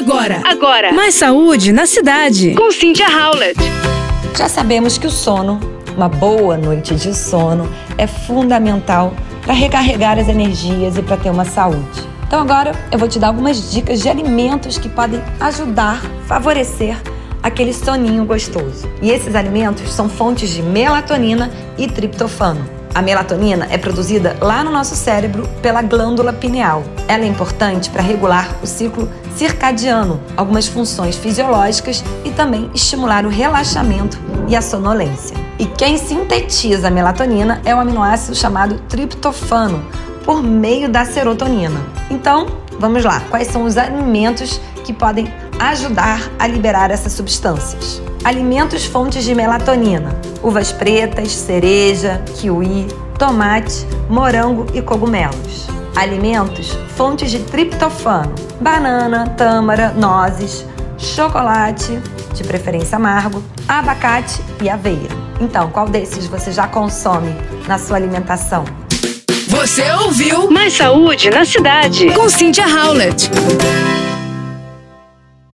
Agora, Agora, mais saúde na cidade. com Cynthia Howlett. Já sabemos que o sono, uma boa noite de sono, é fundamental para recarregar as energias e para ter uma saúde. Então agora eu vou te dar algumas dicas de alimentos que podem ajudar, favorecer aquele soninho gostoso. E esses alimentos são fontes de melatonina e triptofano. A melatonina é produzida lá no nosso cérebro pela glândula pineal. Ela é importante para regular o ciclo circadiano, algumas funções fisiológicas e também estimular o relaxamento e a sonolência. E quem sintetiza a melatonina é o aminoácido chamado triptofano, por meio da serotonina. Então, vamos lá, quais são os alimentos que podem ajudar a liberar essas substâncias? Alimentos fontes de melatonina: uvas pretas, cereja, kiwi, tomate, morango e cogumelos. Alimentos fontes de triptofano: banana, tâmara, nozes, chocolate, de preferência amargo, abacate e aveia. Então, qual desses você já consome na sua alimentação? Você ouviu Mais saúde na cidade. com Cynthia Howlett.